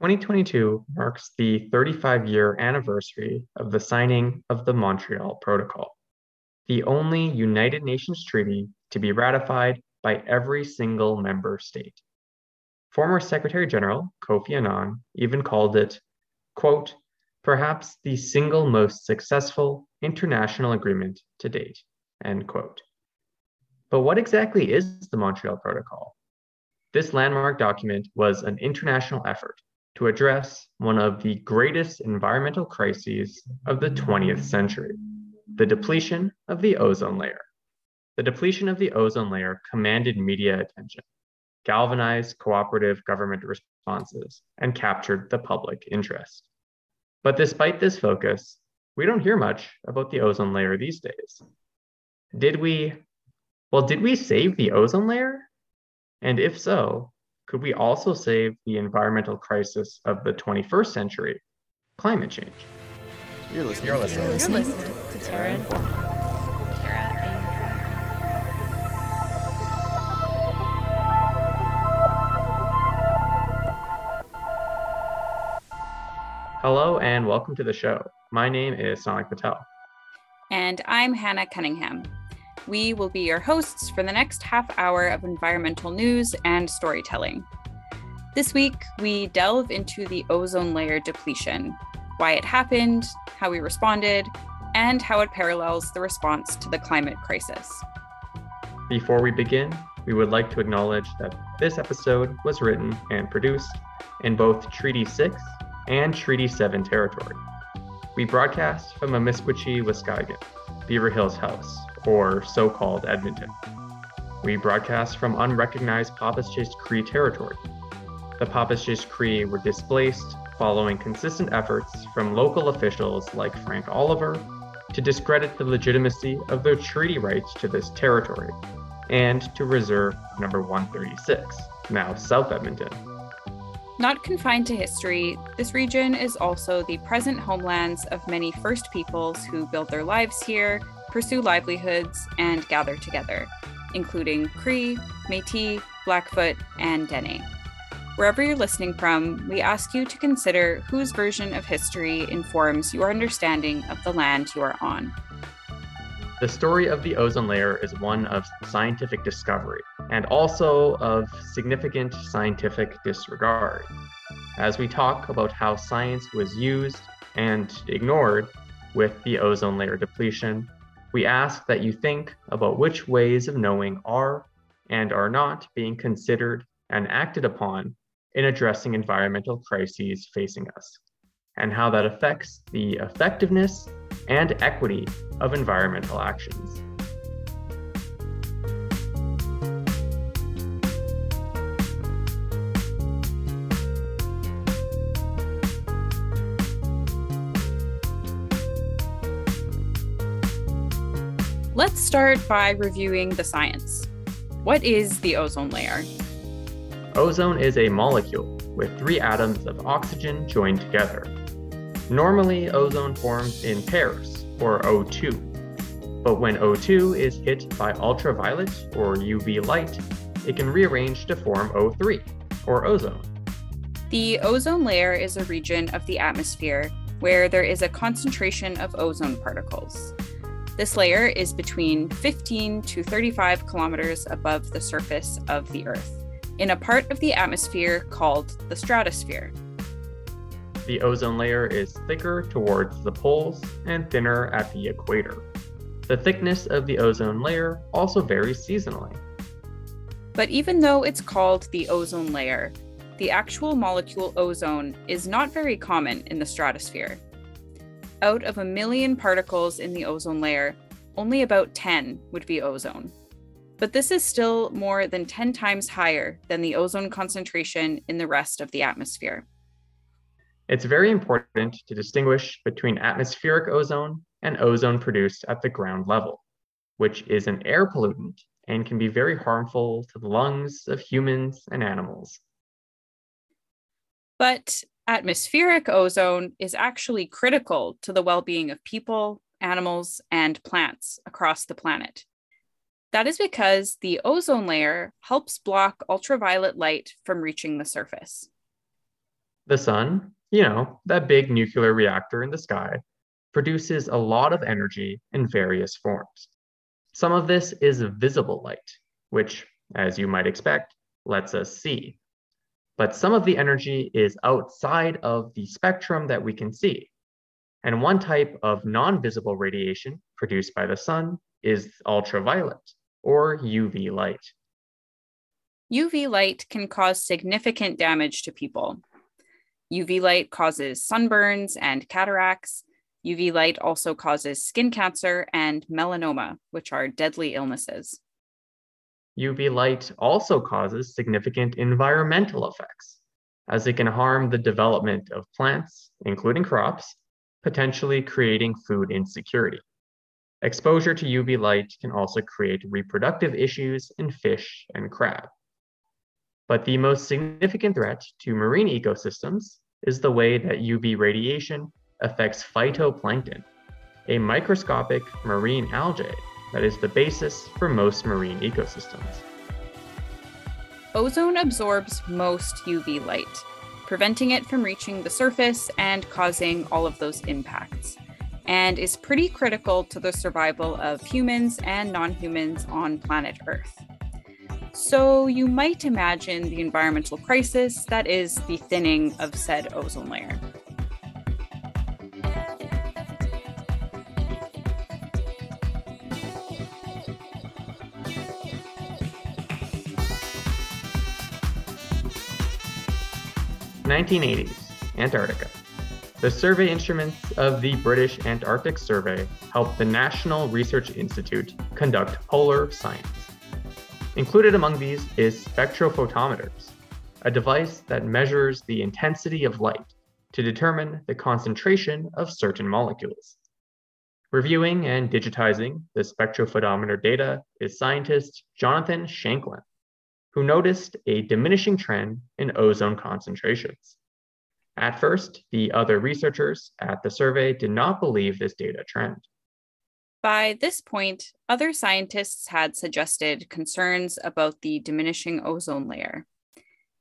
2022 marks the 35 year anniversary of the signing of the Montreal Protocol, the only United Nations treaty to be ratified by every single member state. Former Secretary General Kofi Annan even called it, quote, perhaps the single most successful international agreement to date, end quote. But what exactly is the Montreal Protocol? This landmark document was an international effort to address one of the greatest environmental crises of the 20th century the depletion of the ozone layer. The depletion of the ozone layer commanded media attention, galvanized cooperative government responses, and captured the public interest. But despite this focus, we don't hear much about the ozone layer these days. Did we, well, did we save the ozone layer? And if so, could we also save the environmental crisis of the 21st century, climate change? You're listening. You're listening. You're listening to Terra Informa. Terra Hello and welcome to the show. My name is Sonic Patel. And I'm Hannah Cunningham. We will be your hosts for the next half hour of environmental news and storytelling. This week, we delve into the ozone layer depletion, why it happened, how we responded, and how it parallels the response to the climate crisis. Before we begin, we would like to acknowledge that this episode was written and produced in both Treaty 6 and Treaty 7 territory. We broadcast from Amiskwaciy, Waskahikan, Beaver Hills House, or so called Edmonton. We broadcast from unrecognized Papaschase Cree territory. The Papaschase Cree were displaced following consistent efforts from local officials like Frank Oliver to discredit the legitimacy of their treaty rights to this territory and to reserve number 136, now South Edmonton. Not confined to history, this region is also the present homelands of many First Peoples who build their lives here, pursue livelihoods, and gather together, including Cree, Metis, Blackfoot, and Dene. Wherever you're listening from, we ask you to consider whose version of history informs your understanding of the land you are on. The story of the ozone layer is one of scientific discovery and also of significant scientific disregard. As we talk about how science was used and ignored with the ozone layer depletion, we ask that you think about which ways of knowing are and are not being considered and acted upon in addressing environmental crises facing us, and how that affects the effectiveness and equity of environmental actions. Let's start by reviewing the science. What is the ozone layer? Ozone is a molecule with three atoms of oxygen joined together. Normally, ozone forms in pairs, or O2. But when O2 is hit by ultraviolet or UV light, it can rearrange to form O3, or ozone. The ozone layer is a region of the atmosphere where there is a concentration of ozone particles. This layer is between 15 to 35 kilometers above the surface of the Earth, in a part of the atmosphere called the stratosphere. The ozone layer is thicker towards the poles and thinner at the equator. The thickness of the ozone layer also varies seasonally. But even though it's called the ozone layer, the actual molecule ozone is not very common in the stratosphere out of a million particles in the ozone layer, only about 10 would be ozone. But this is still more than 10 times higher than the ozone concentration in the rest of the atmosphere. It's very important to distinguish between atmospheric ozone and ozone produced at the ground level, which is an air pollutant and can be very harmful to the lungs of humans and animals. But atmospheric ozone is actually critical to the well being of people, animals, and plants across the planet. That is because the ozone layer helps block ultraviolet light from reaching the surface. The sun, you know, that big nuclear reactor in the sky, produces a lot of energy in various forms. Some of this is visible light, which, as you might expect, lets us see. But some of the energy is outside of the spectrum that we can see. And one type of non-visible radiation produced by the sun is ultraviolet, or UV light. UV light can cause significant damage to people. UV light causes sunburns and cataracts. UV light also causes skin cancer and melanoma, which are deadly illnesses. UV light also causes significant environmental effects, as it can harm the development of plants, including crops, potentially creating food insecurity. Exposure to UV light can also create reproductive issues in fish and crab. But the most significant threat to marine ecosystems is the way that UV radiation affects phytoplankton, a microscopic marine algae that is the basis for most marine ecosystems. Ozone absorbs most UV light, preventing it from reaching the surface and causing all of those impacts, and is pretty critical to the survival of humans and non humans on planet Earth. So you might imagine the environmental crisis that is the thinning of said ozone layer. Nineteen eighties, Antarctica. The survey instruments of the British Antarctic Survey helped the National Research Institute conduct polar science. Included among these is spectrophotometers, a device that measures the intensity of light to determine the concentration of certain molecules. Reviewing and digitizing the spectrophotometer data is scientist Jonathan Shanklin, who noticed a diminishing trend in ozone concentrations. At first, the other researchers at the survey did not believe this data trend. By this point, other scientists had suggested concerns about the diminishing ozone layer.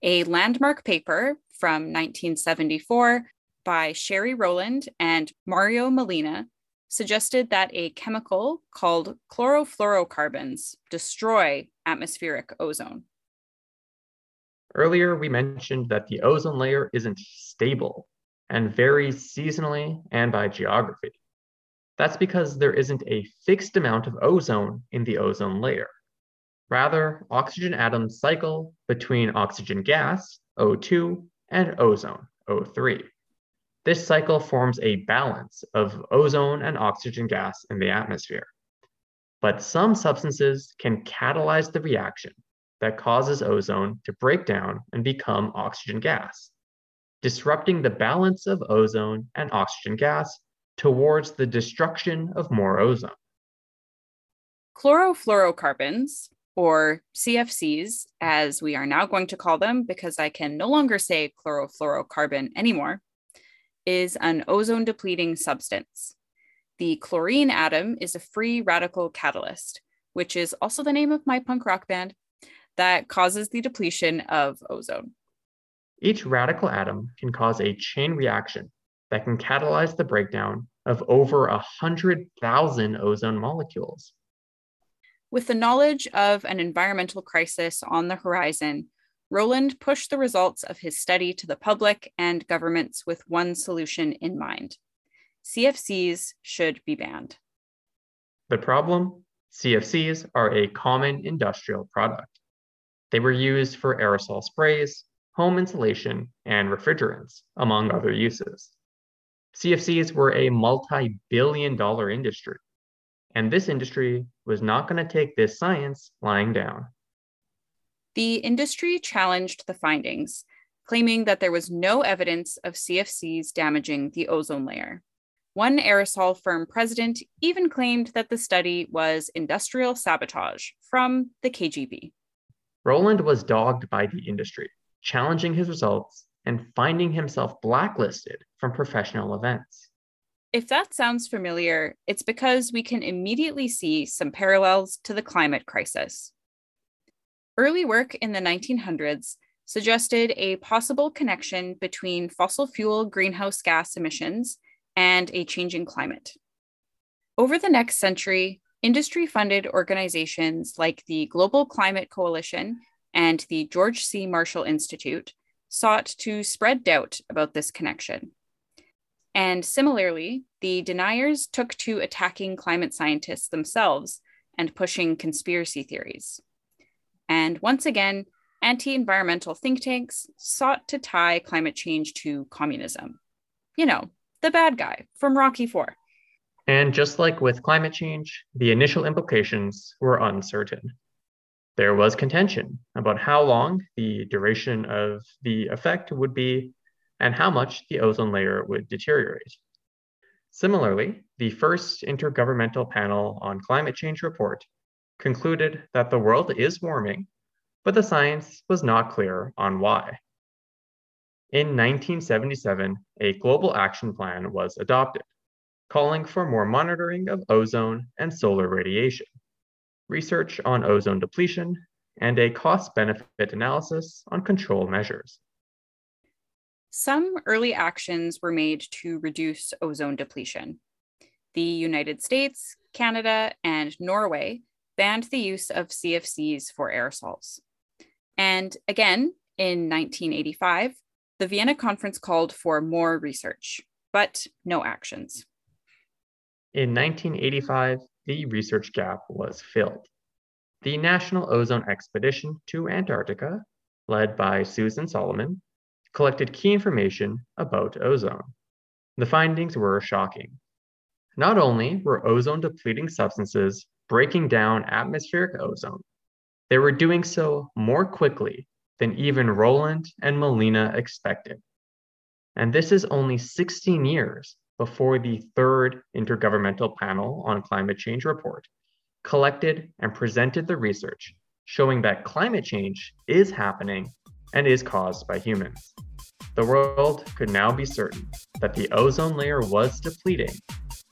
A landmark paper from 1974 by Sherry Rowland and Mario Molina suggested that a chemical called chlorofluorocarbons destroy atmospheric ozone. Earlier, we mentioned that the ozone layer isn't stable and varies seasonally and by geography. That's because there isn't a fixed amount of ozone in the ozone layer. Rather, oxygen atoms cycle between oxygen gas, O2, and ozone, O3. This cycle forms a balance of ozone and oxygen gas in the atmosphere. But some substances can catalyze the reaction that causes ozone to break down and become oxygen gas, disrupting the balance of ozone and oxygen gas towards the destruction of more ozone. Chlorofluorocarbons, or CFCs, as we are now going to call them because I can no longer say chlorofluorocarbon anymore, is an ozone depleting substance. The chlorine atom is a free radical catalyst, which is also the name of my punk rock band, that causes the depletion of ozone. Each radical atom can cause a chain reaction that can catalyze the breakdown of over 100,000 ozone molecules. With the knowledge of an environmental crisis on the horizon, Rowland pushed the results of his study to the public and governments with one solution in mind CFCs should be banned. The problem CFCs are a common industrial product. They were used for aerosol sprays, home insulation, and refrigerants, among other uses. CFCs were a multi billion dollar industry, and this industry was not going to take this science lying down. The industry challenged the findings, claiming that there was no evidence of CFCs damaging the ozone layer. One aerosol firm president even claimed that the study was industrial sabotage from the KGB. Rowland was dogged by the industry, challenging his results and finding himself blacklisted from professional events. If that sounds familiar, it's because we can immediately see some parallels to the climate crisis. Early work in the 1900s suggested a possible connection between fossil fuel greenhouse gas emissions and a changing climate. Over the next century, industry funded organizations like the Global Climate Coalition and the George C. Marshall Institute sought to spread doubt about this connection. And similarly, the deniers took to attacking climate scientists themselves and pushing conspiracy theories. And once again, anti environmental think tanks sought to tie climate change to communism. You know, the bad guy from Rocky Four. And just like with climate change, the initial implications were uncertain. There was contention about how long the duration of the effect would be and how much the ozone layer would deteriorate. Similarly, the first Intergovernmental Panel on Climate Change report concluded that the world is warming, but the science was not clear on why. In 1977, a global action plan was adopted, calling for more monitoring of ozone and solar radiation, research on ozone depletion, and a cost benefit analysis on control measures. Some early actions were made to reduce ozone depletion. The United States, Canada, and Norway banned the use of CFCs for aerosols. And again, in 1985, the Vienna Conference called for more research, but no actions. In 1985, the research gap was filled. The National Ozone Expedition to Antarctica, led by Susan Solomon, collected key information about ozone. The findings were shocking. Not only were ozone depleting substances breaking down atmospheric ozone, they were doing so more quickly than even Rowland and Molina expected. And this is only 16 years before the third Intergovernmental Panel on Climate Change report collected and presented the research showing that climate change is happening and is caused by humans. The world could now be certain that the ozone layer was depleting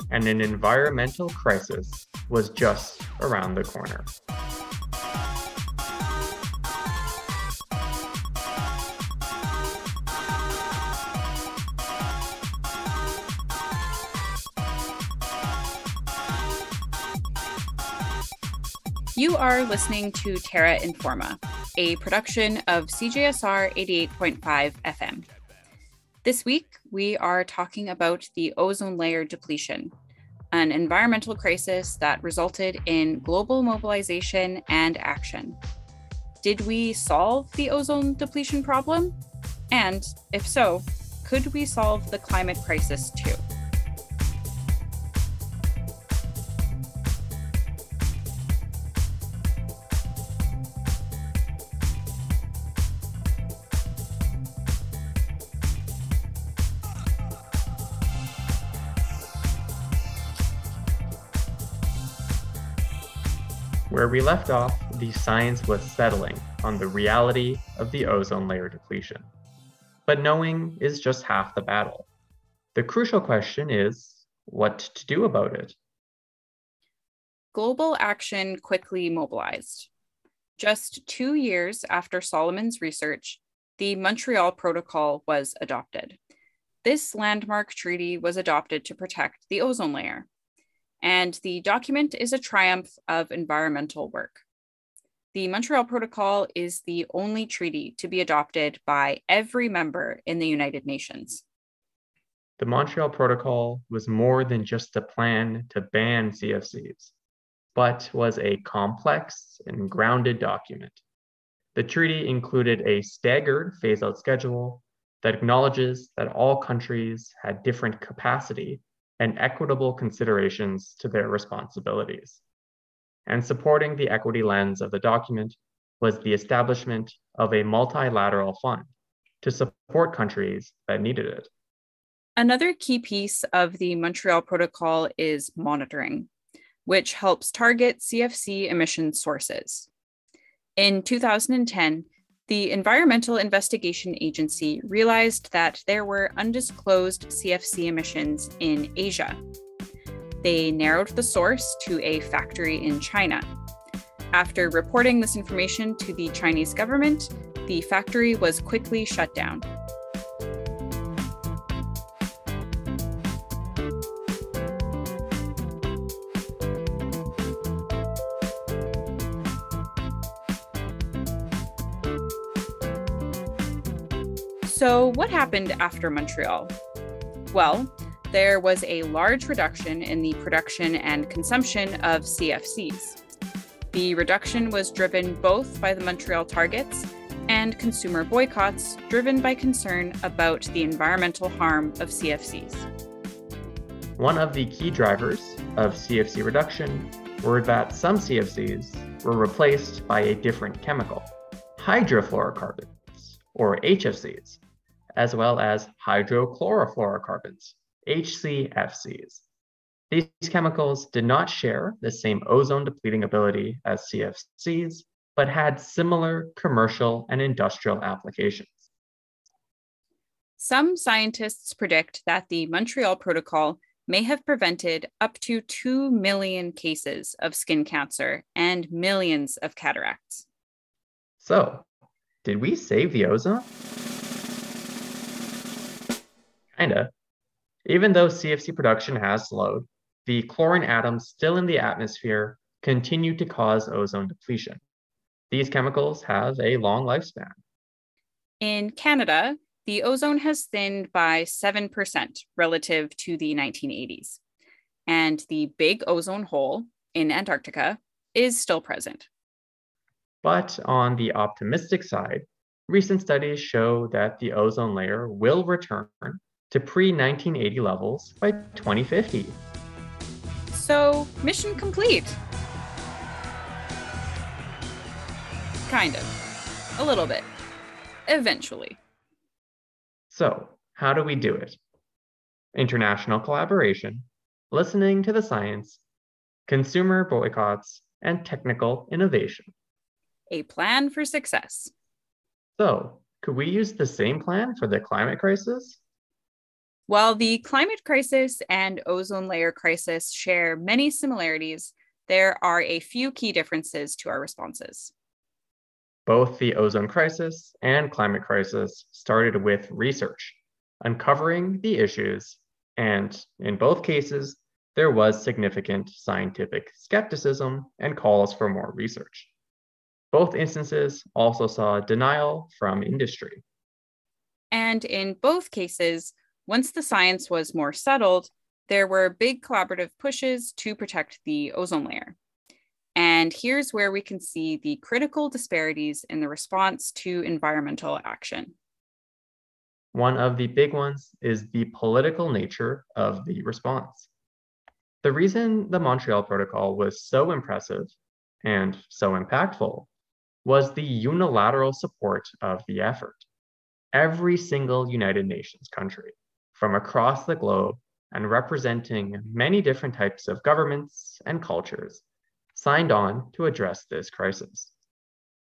and an environmental crisis was just around the corner. You are listening to Terra Informa, a production of CJSR 88.5 FM. This week, we are talking about the ozone layer depletion, an environmental crisis that resulted in global mobilization and action. Did we solve the ozone depletion problem? And if so, could we solve the climate crisis too? Where we left off, the science was settling on the reality of the ozone layer depletion. But knowing is just half the battle. The crucial question is what to do about it. Global action quickly mobilized. Just two years after Solomon's research, the Montreal Protocol was adopted. This landmark treaty was adopted to protect the ozone layer and the document is a triumph of environmental work. The Montreal Protocol is the only treaty to be adopted by every member in the United Nations. The Montreal Protocol was more than just a plan to ban CFCs, but was a complex and grounded document. The treaty included a staggered phase out schedule that acknowledges that all countries had different capacity and equitable considerations to their responsibilities. And supporting the equity lens of the document was the establishment of a multilateral fund to support countries that needed it. Another key piece of the Montreal Protocol is monitoring, which helps target CFC emission sources. In 2010, the Environmental Investigation Agency realized that there were undisclosed CFC emissions in Asia. They narrowed the source to a factory in China. After reporting this information to the Chinese government, the factory was quickly shut down. So, what happened after Montreal? Well, there was a large reduction in the production and consumption of CFCs. The reduction was driven both by the Montreal targets and consumer boycotts driven by concern about the environmental harm of CFCs. One of the key drivers of CFC reduction were that some CFCs were replaced by a different chemical, hydrofluorocarbons, or HFCs, as well as hydrochlorofluorocarbons, HCFCs. These chemicals did not share the same ozone depleting ability as CFCs, but had similar commercial and industrial applications. Some scientists predict that the Montreal Protocol may have prevented up to 2 million cases of skin cancer and millions of cataracts. So, did we save the ozone? Kinda. Even though CFC production has slowed, the chlorine atoms still in the atmosphere continue to cause ozone depletion. These chemicals have a long lifespan. In Canada, the ozone has thinned by 7% relative to the 1980s. And the big ozone hole in Antarctica is still present. But on the optimistic side, recent studies show that the ozone layer will return to pre 1980 levels by 2050. So, mission complete. Kind of. A little bit. Eventually. So, how do we do it? International collaboration, listening to the science, consumer boycotts, and technical innovation. A plan for success. So, could we use the same plan for the climate crisis? While the climate crisis and ozone layer crisis share many similarities, there are a few key differences to our responses. Both the ozone crisis and climate crisis started with research, uncovering the issues, and in both cases, there was significant scientific skepticism and calls for more research. Both instances also saw denial from industry. And in both cases, once the science was more settled, there were big collaborative pushes to protect the ozone layer. And here's where we can see the critical disparities in the response to environmental action. One of the big ones is the political nature of the response. The reason the Montreal Protocol was so impressive and so impactful was the unilateral support of the effort. Every single United Nations country from across the globe and representing many different types of governments and cultures signed on to address this crisis.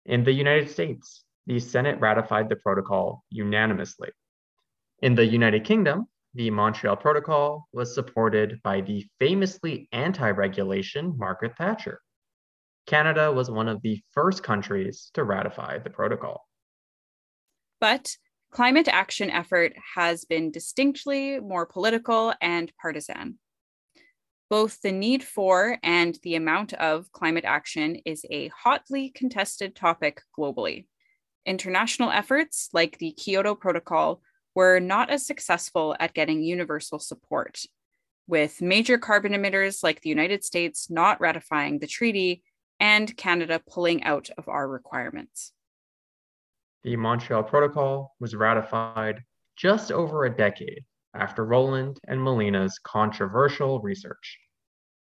In the United States, the Senate ratified the protocol unanimously. In the United Kingdom, the Montreal Protocol was supported by the famously anti regulation Margaret Thatcher. Canada was one of the first countries to ratify the protocol. But climate action effort has been distinctly more political and partisan. Both the need for and the amount of climate action is a hotly contested topic globally. International efforts like the Kyoto Protocol were not as successful at getting universal support, with major carbon emitters like the United States not ratifying the treaty and Canada pulling out of our requirements the Montreal Protocol was ratified just over a decade after Rowland and Molina's controversial research,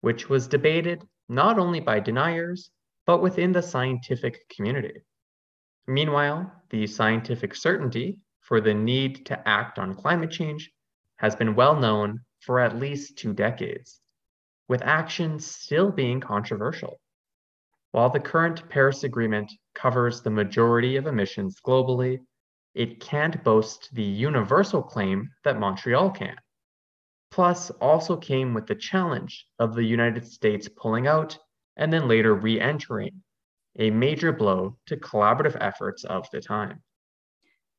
which was debated not only by deniers, but within the scientific community. Meanwhile, the scientific certainty for the need to act on climate change has been well known for at least two decades, with action still being controversial. While the current Paris Agreement covers the majority of emissions globally, it can't boast the universal claim that Montreal can. Plus, also came with the challenge of the United States pulling out and then later re entering, a major blow to collaborative efforts of the time.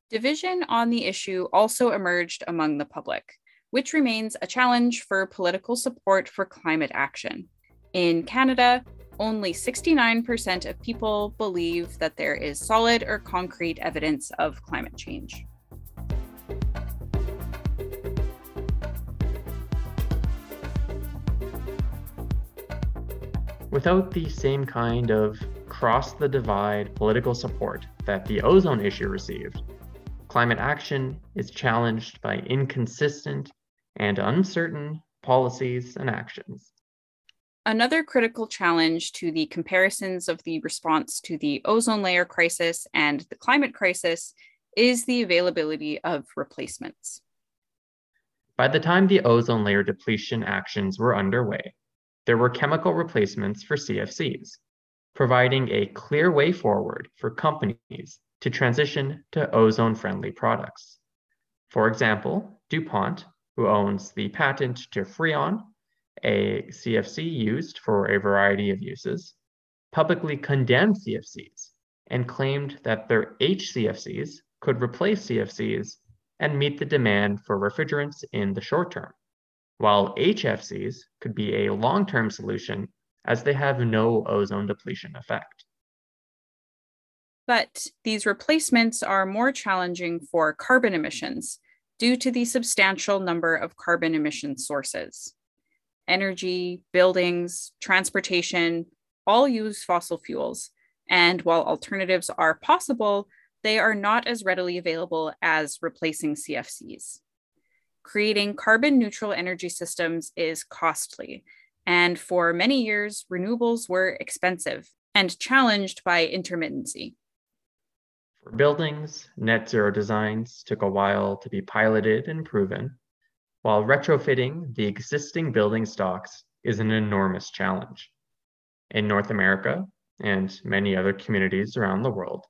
Division on the issue also emerged among the public, which remains a challenge for political support for climate action. In Canada, only 69% of people believe that there is solid or concrete evidence of climate change. Without the same kind of cross the divide political support that the ozone issue received, climate action is challenged by inconsistent and uncertain policies and actions. Another critical challenge to the comparisons of the response to the ozone layer crisis and the climate crisis is the availability of replacements. By the time the ozone layer depletion actions were underway, there were chemical replacements for CFCs, providing a clear way forward for companies to transition to ozone friendly products. For example, DuPont, who owns the patent to Freon, a CFC used for a variety of uses, publicly condemned CFCs and claimed that their HCFCs could replace CFCs and meet the demand for refrigerants in the short term while HFCs could be a long-term solution as they have no ozone depletion effect. But these replacements are more challenging for carbon emissions due to the substantial number of carbon emission sources. Energy, buildings, transportation all use fossil fuels, and while alternatives are possible, they are not as readily available as replacing CFCs creating carbon neutral energy systems is costly. And for many years, renewables were expensive and challenged by intermittency. For buildings, net zero designs took a while to be piloted and proven, while retrofitting the existing building stocks is an enormous challenge. In North America and many other communities around the world,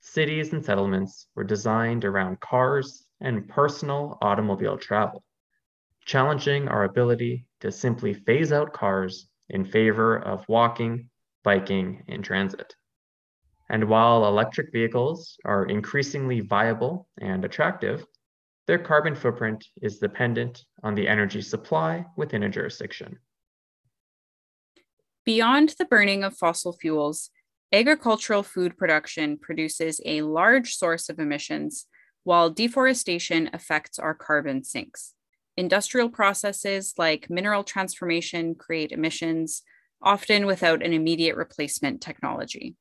cities and settlements were designed around cars and personal automobile travel, challenging our ability to simply phase out cars in favor of walking, biking, and transit. And while electric vehicles are increasingly viable and attractive, their carbon footprint is dependent on the energy supply within a jurisdiction. Beyond the burning of fossil fuels, agricultural food production produces a large source of emissions while deforestation affects our carbon sinks. Industrial processes like mineral transformation create emissions, often without an immediate replacement technology.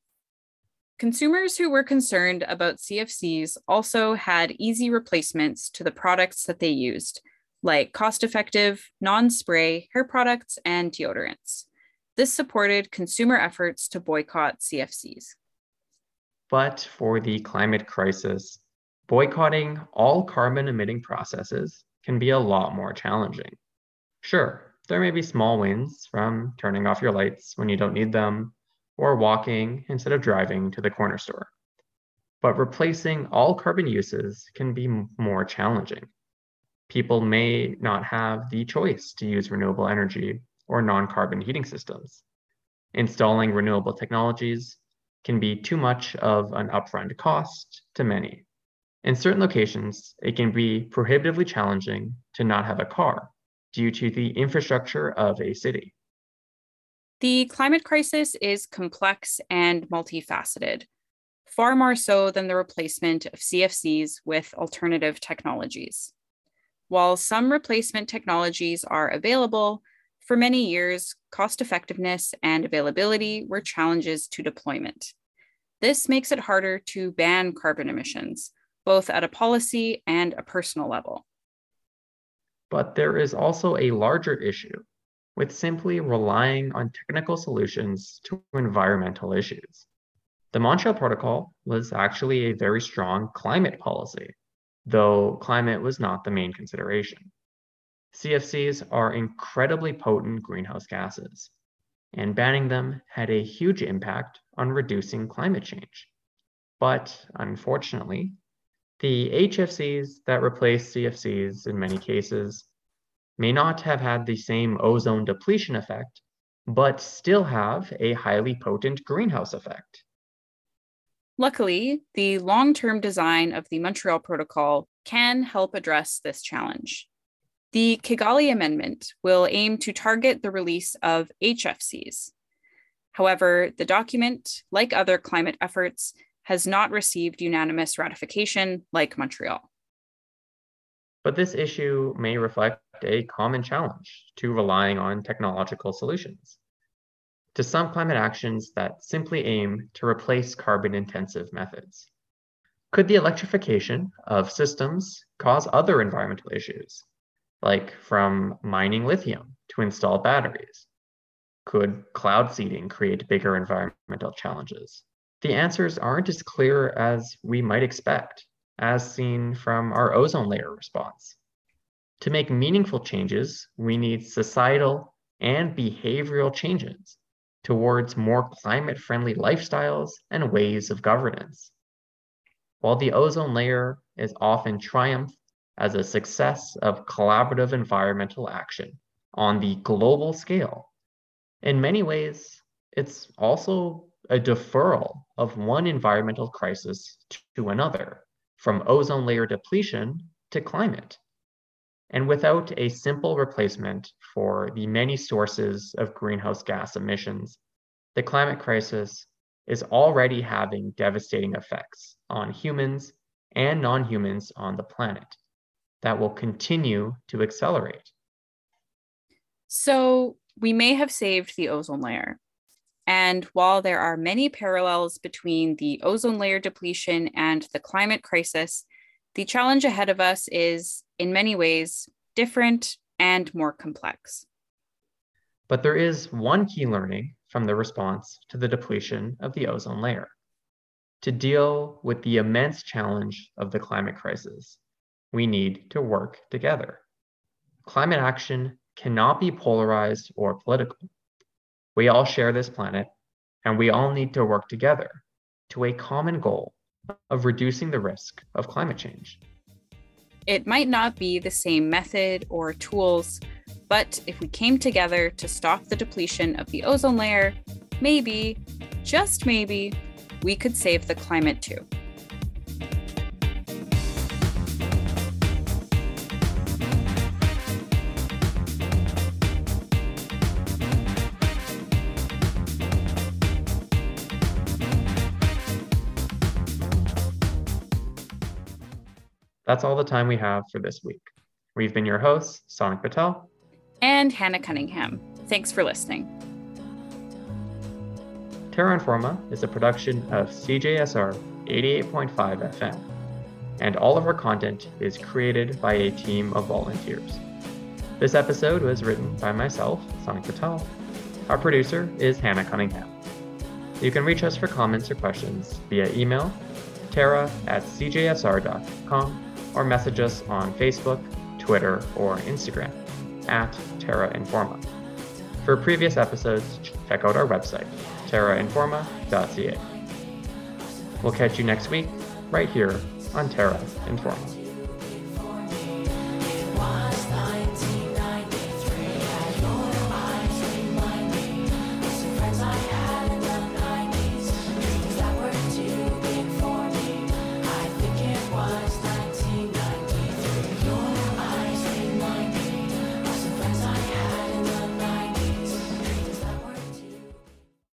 Consumers who were concerned about CFCs also had easy replacements to the products that they used, like cost effective, non spray hair products and deodorants. This supported consumer efforts to boycott CFCs. But for the climate crisis, boycotting all carbon emitting processes can be a lot more challenging. Sure, there may be small wins from turning off your lights when you don't need them or walking instead of driving to the corner store. But replacing all carbon uses can be more challenging. People may not have the choice to use renewable energy or non carbon heating systems. Installing renewable technologies can be too much of an upfront cost to many. In certain locations, it can be prohibitively challenging to not have a car due to the infrastructure of a city. The climate crisis is complex and multifaceted, far more so than the replacement of CFCs with alternative technologies. While some replacement technologies are available, for many years, cost effectiveness and availability were challenges to deployment. This makes it harder to ban carbon emissions, both at a policy and a personal level. But there is also a larger issue with simply relying on technical solutions to environmental issues. The Montreal Protocol was actually a very strong climate policy, though climate was not the main consideration. CFCs are incredibly potent greenhouse gases, and banning them had a huge impact on reducing climate change. But unfortunately, the HFCs that replace CFCs in many cases may not have had the same ozone depletion effect but still have a highly potent greenhouse effect. Luckily, the long term design of the Montreal Protocol can help address this challenge. The Kigali Amendment will aim to target the release of HFCs. However, the document, like other climate efforts, has not received unanimous ratification like Montreal. But this issue may reflect a common challenge to relying on technological solutions to some climate actions that simply aim to replace carbon intensive methods. Could the electrification of systems cause other environmental issues, like from mining lithium to install batteries? Could cloud seeding create bigger environmental challenges? The answers aren't as clear as we might expect, as seen from our ozone layer response. To make meaningful changes, we need societal and behavioral changes towards more climate friendly lifestyles and ways of governance. While the ozone layer is often triumphed as a success of collaborative environmental action on the global scale, in many ways, it's also a deferral of one environmental crisis to another, from ozone layer depletion to climate. And without a simple replacement for the many sources of greenhouse gas emissions, the climate crisis is already having devastating effects on humans and non humans on the planet that will continue to accelerate. So, we may have saved the ozone layer. And while there are many parallels between the ozone layer depletion and the climate crisis, the challenge ahead of us is, in many ways, different and more complex. But there is one key learning from the response to the depletion of the ozone layer. To deal with the immense challenge of the climate crisis, we need to work together. Climate action cannot be polarized or political. We all share this planet, and we all need to work together to a common goal of reducing the risk of climate change. It might not be the same method or tools, but if we came together to stop the depletion of the ozone layer, maybe, just maybe, we could save the climate too. That's all the time we have for this week. We've been your hosts, Sonic Patel and Hannah Cunningham. Thanks for listening. Terra Informa is a production of CJSR 88.5 FM, and all of our content is created by a team of volunteers. This episode was written by myself, Sonic Patel. Our producer is Hannah Cunningham. You can reach us for comments or questions via email, terra at cjsr.com or message us on Facebook, Twitter, or Instagram at Terra Informa. For previous episodes, check out our website, terrainforma.ca. We'll catch you next week, right here on Terra Informa.